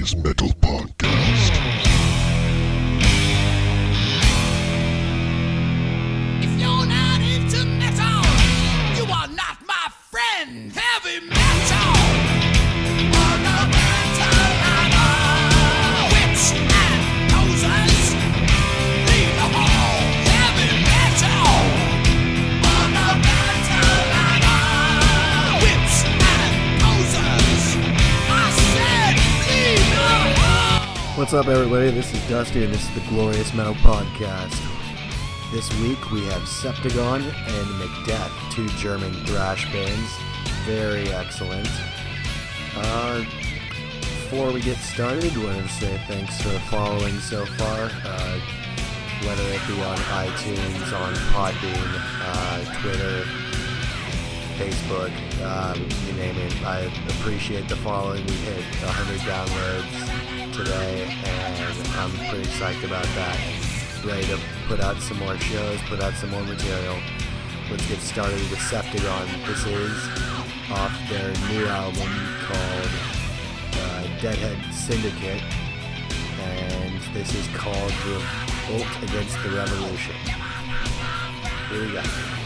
Metal Podcast. What's up, everybody? This is Dusty, and this is the Glorious Metal Podcast. This week we have Septagon and Macdeath, two German thrash bands. Very excellent. Uh, before we get started, I want to say thanks for following so far. Uh, whether it be on iTunes, on Podbean, uh, Twitter, Facebook, um, you name it. I appreciate the following. We hit 100 downloads today, and I'm pretty psyched about that. Ready to put out some more shows, put out some more material. Let's get started with Septagon. This is off their new album called uh, Deadhead Syndicate, and this is called Revolt Against the Revolution. Here we go.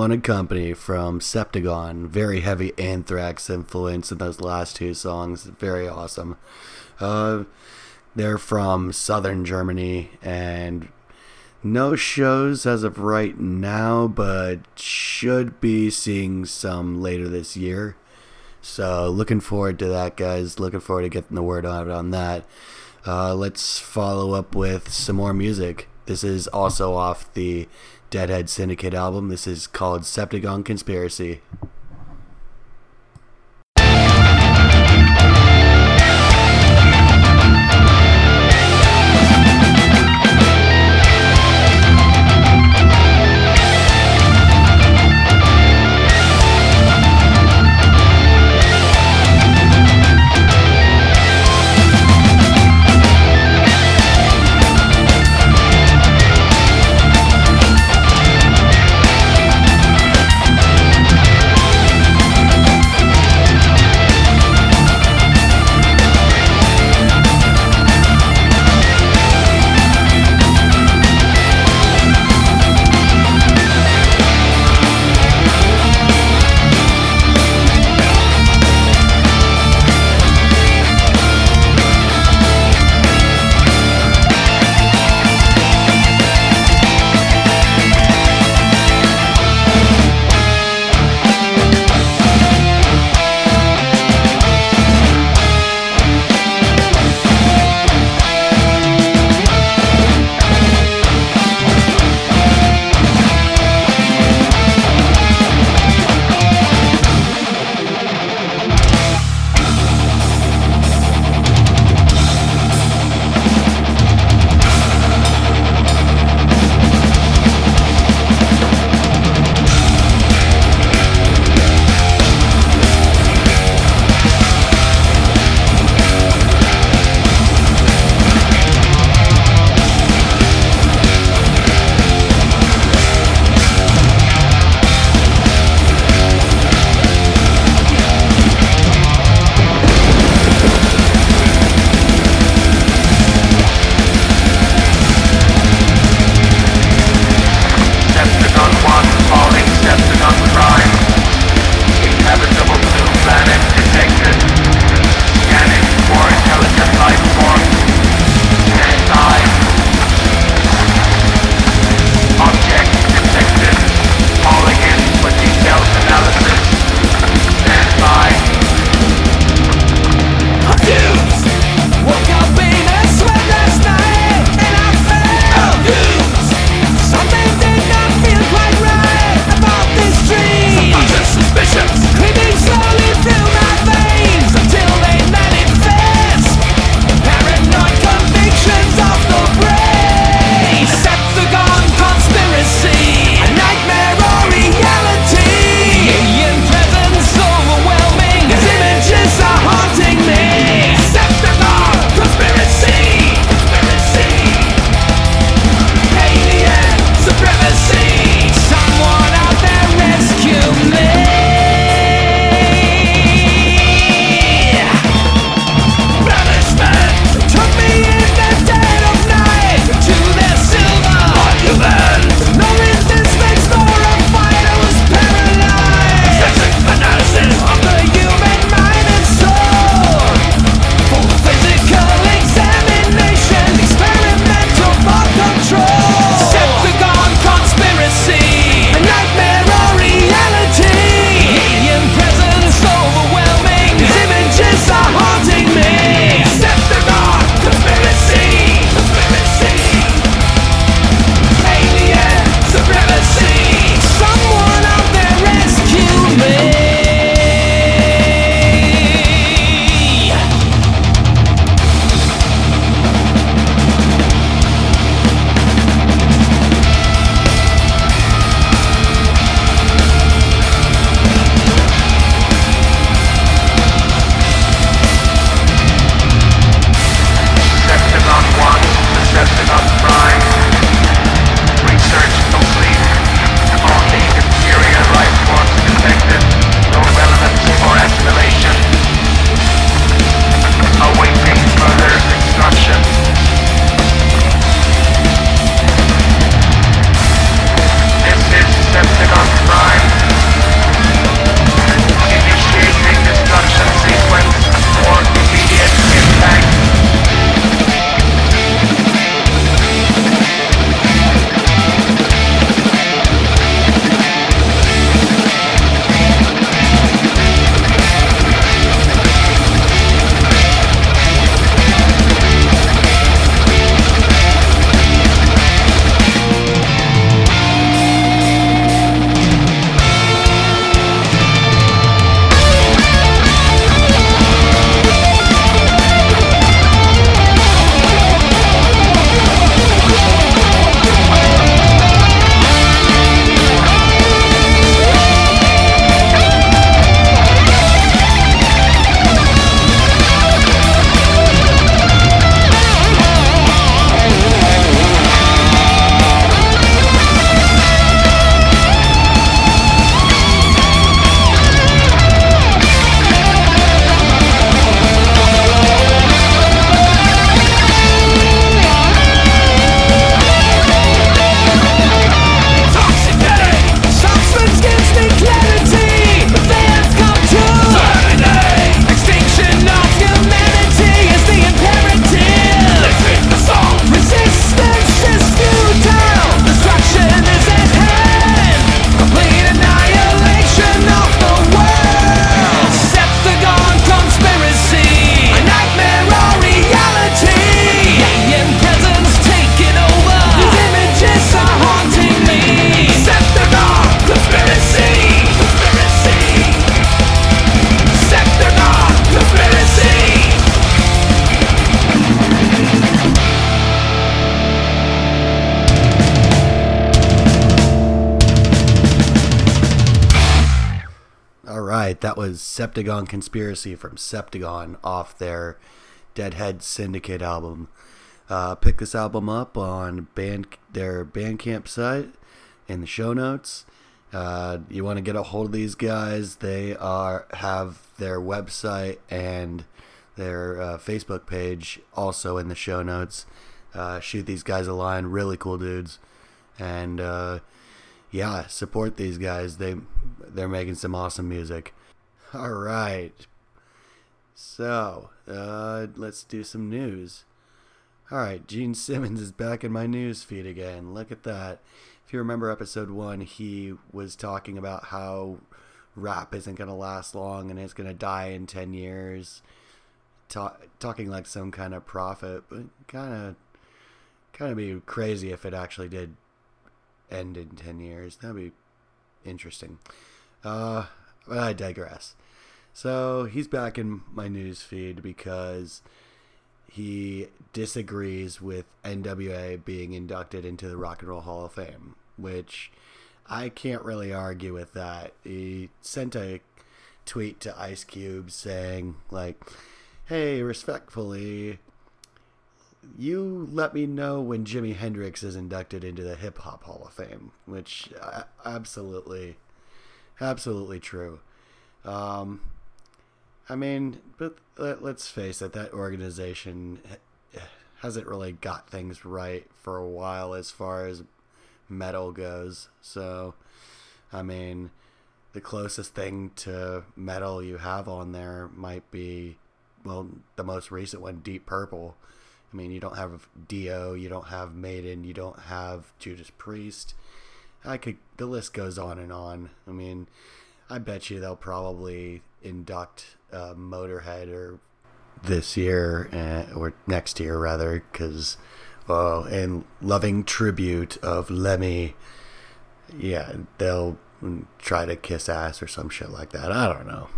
Unwanted Company from Septagon. Very heavy Anthrax influence in those last two songs. Very awesome. Uh, they're from southern Germany and no shows as of right now, but should be seeing some later this year. So looking forward to that, guys. Looking forward to getting the word out on that. Uh, let's follow up with some more music. This is also off the Deadhead Syndicate album. This is called Septagon Conspiracy. Was Septagon Conspiracy from Septagon off their Deadhead Syndicate album. Uh, pick this album up on band their Bandcamp site in the show notes. Uh, you want to get a hold of these guys? They are have their website and their uh, Facebook page also in the show notes. Uh, shoot these guys a line, really cool dudes, and uh, yeah, support these guys. They they're making some awesome music. All right, so uh, let's do some news. All right, Gene Simmons is back in my news feed again. Look at that. If you remember episode one, he was talking about how rap isn't going to last long and it's going to die in 10 years. Ta- talking like some kind of prophet, but kind of kind of be crazy if it actually did end in 10 years. That'd be interesting. Uh, but I digress. So he's back in my news feed because he disagrees with NWA being inducted into the Rock and Roll Hall of Fame, which I can't really argue with that. He sent a tweet to Ice Cube saying, like, hey, respectfully, you let me know when Jimi Hendrix is inducted into the Hip Hop Hall of Fame, which uh, absolutely, absolutely true. Um, I mean, but let, us face it, that organization hasn't really got things right for a while as far as metal goes. So, I mean, the closest thing to metal you have on there might be, well, the most recent one, Deep Purple. I mean, you don't have Dio, you don't have Maiden, you don't have Judas Priest. I could, the list goes on and on. I mean, I bet you they'll probably induct uh, Motorhead or this year uh, or next year rather, because well, in loving tribute of Lemmy, yeah, they'll try to kiss ass or some shit like that. I don't know.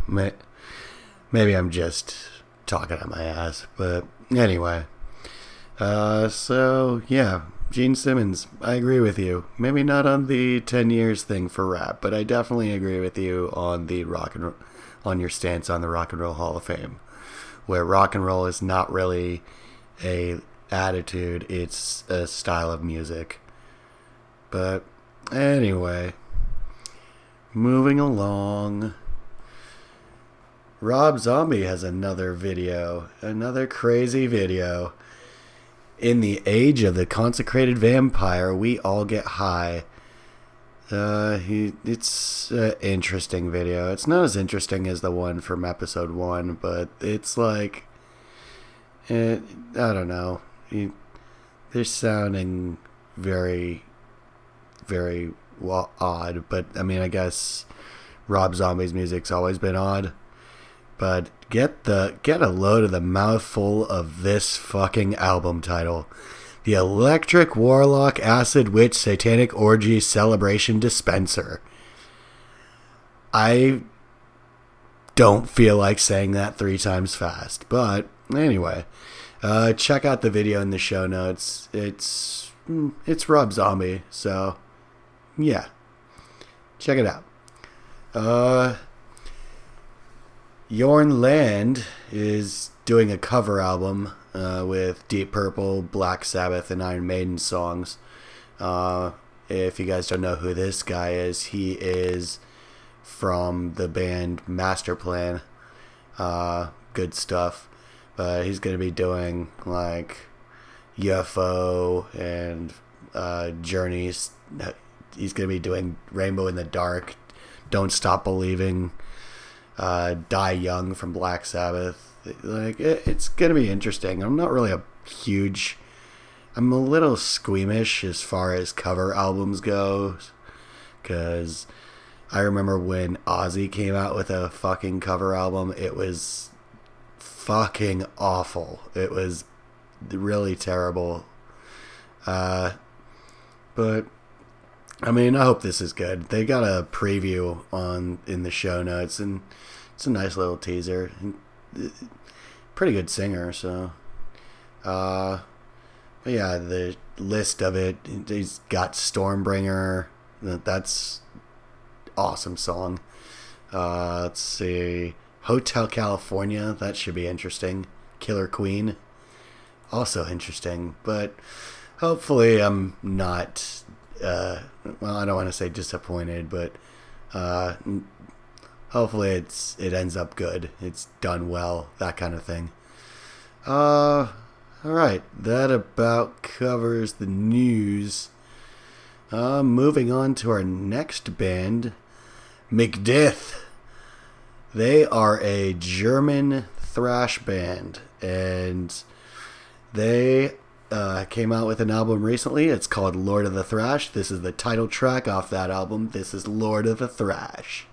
Maybe I'm just talking at my ass, but anyway. Uh, so yeah, Gene Simmons, I agree with you. Maybe not on the 10 years thing for rap, but I definitely agree with you on the rock and on your stance on the Rock and Roll Hall of Fame, where rock and roll is not really a attitude, it's a style of music. But anyway, moving along. Rob Zombie has another video, another crazy video. In the age of the consecrated vampire, we all get high uh, he it's an interesting video. It's not as interesting as the one from episode one, but it's like, it, I don't know. He, they're sounding very, very odd. But I mean, I guess Rob Zombie's music's always been odd. But get the get a load of the mouthful of this fucking album title. The Electric Warlock Acid Witch Satanic Orgy Celebration Dispenser. I don't feel like saying that three times fast, but anyway, uh, check out the video in the show notes. It's it's Rob Zombie, so yeah, check it out. Uh, Jorn Lande is doing a cover album uh, with Deep Purple, Black Sabbath, and Iron Maiden songs. Uh, if you guys don't know who this guy is, he is from the band Masterplan. Uh, good stuff. But he's going to be doing like UFO and uh, Journeys. He's going to be doing Rainbow in the Dark, Don't Stop Believing, uh, Die Young from Black Sabbath like it, it's gonna be interesting. I'm not really a huge. I'm a little squeamish as far as cover albums go, because I remember when Ozzy came out with a fucking cover album. It was fucking awful. It was really terrible. Uh, but I mean, I hope this is good. They got a preview on in the show notes, and it's a nice little teaser pretty good singer. So, uh, but yeah, the list of it, he's got Stormbringer. That's awesome song. Uh, let's see. Hotel California. That should be interesting. Killer Queen. Also interesting, but hopefully I'm not. Uh, well, I don't want to say disappointed, but uh, hopefully it's it ends up good. It's done well, that kind of thing. Uh, all right, that about covers the news. Uh, moving on to our next band, McDeath. They are a German thrash band, and they uh, came out with an album recently. It's called Lord of the Thrash. This is the title track off that album. This is Lord of the Thrash.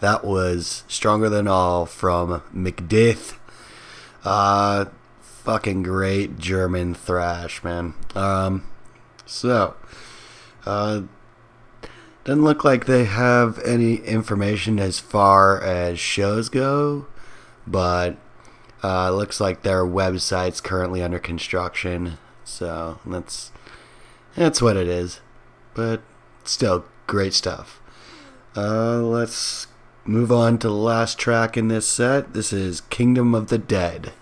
That was Stronger Than All from McDeath. Uh, fucking great German thrash, man. Um, so, uh, doesn't look like they have any information as far as shows go, but uh, looks like their website's currently under construction. So that's that's what it is. But still, great stuff. Uh, let's move on to the last track in this set. This is Kingdom of the Dead.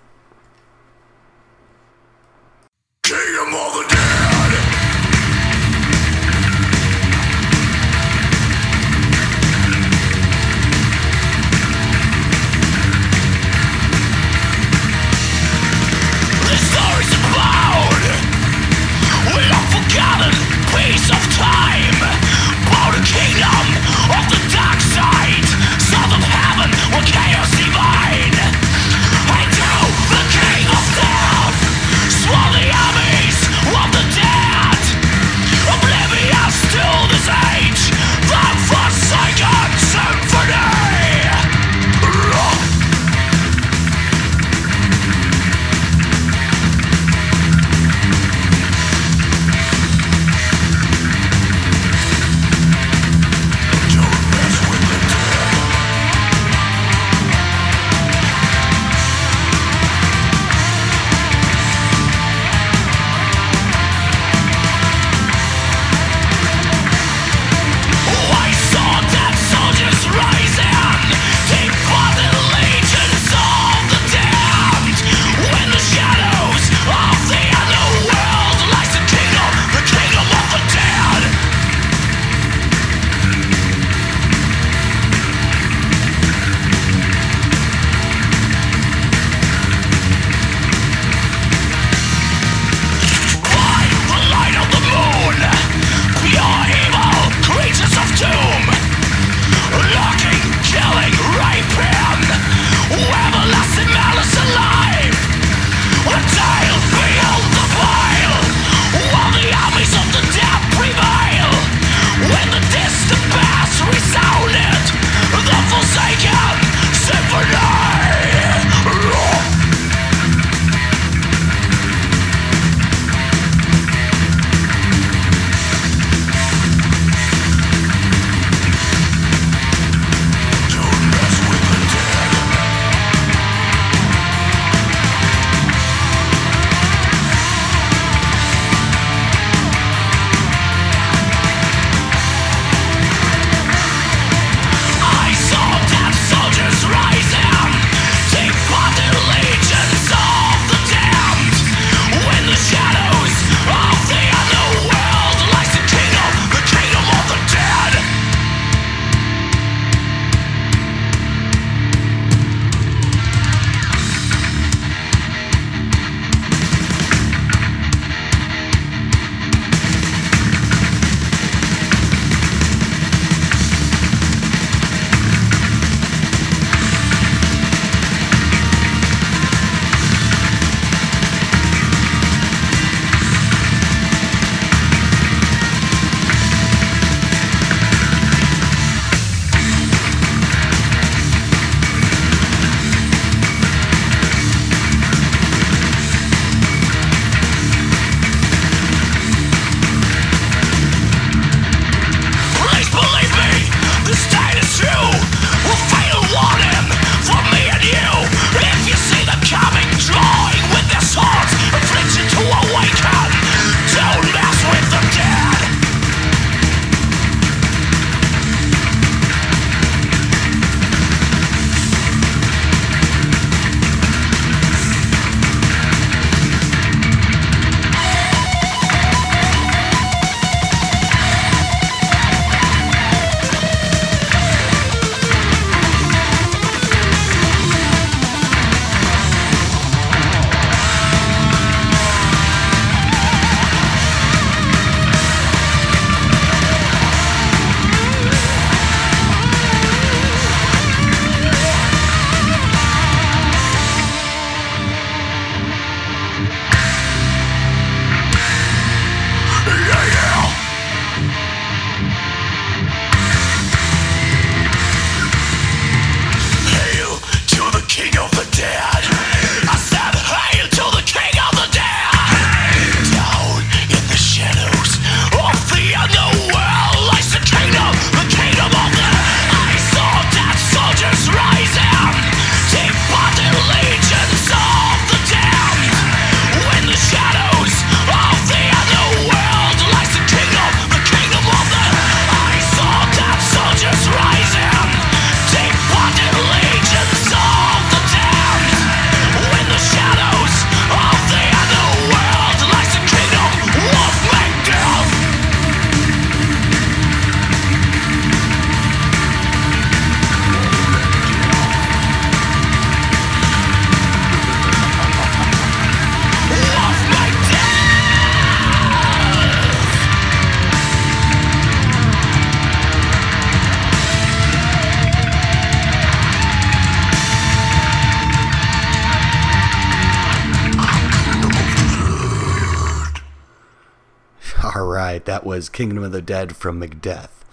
That was Kingdom of the Dead from Macdeath.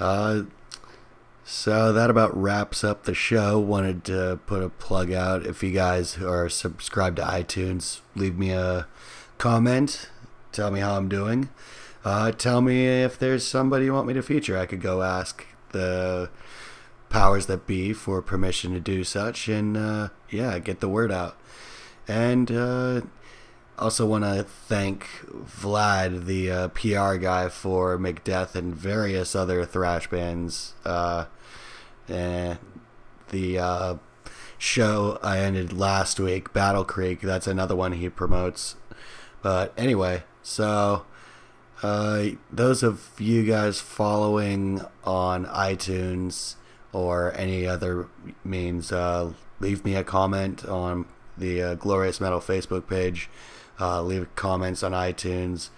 Uh, so that about wraps up the show. Wanted to put a plug out. If you guys are subscribed to iTunes, leave me a comment. Tell me how I'm doing. Uh, tell me if there's somebody you want me to feature. I could go ask the powers that be for permission to do such, and uh, yeah, get the word out. And uh, also want to thank Vlad, the uh, PR guy for Macdeath and various other thrash bands. Uh, the uh, show I ended last week, Battle Creek, that's another one he promotes. But anyway, so uh, those of you guys following on iTunes or any other means, uh, leave me a comment on the uh, Glorious Metal Facebook page. Uh, leave comments on iTunes.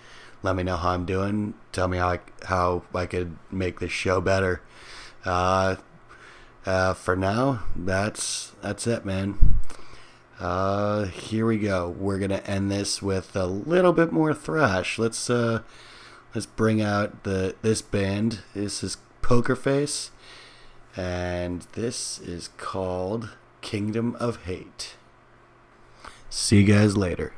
Let me know how I'm doing. Tell me how I, how I could make this show better. Uh, uh, for now, that's that's it, man. Uh, here we go. We're gonna end this with a little bit more thrash. Let's uh, let's bring out the this band. This is Poker Face, and this is called Kingdom of Hate. See you guys later.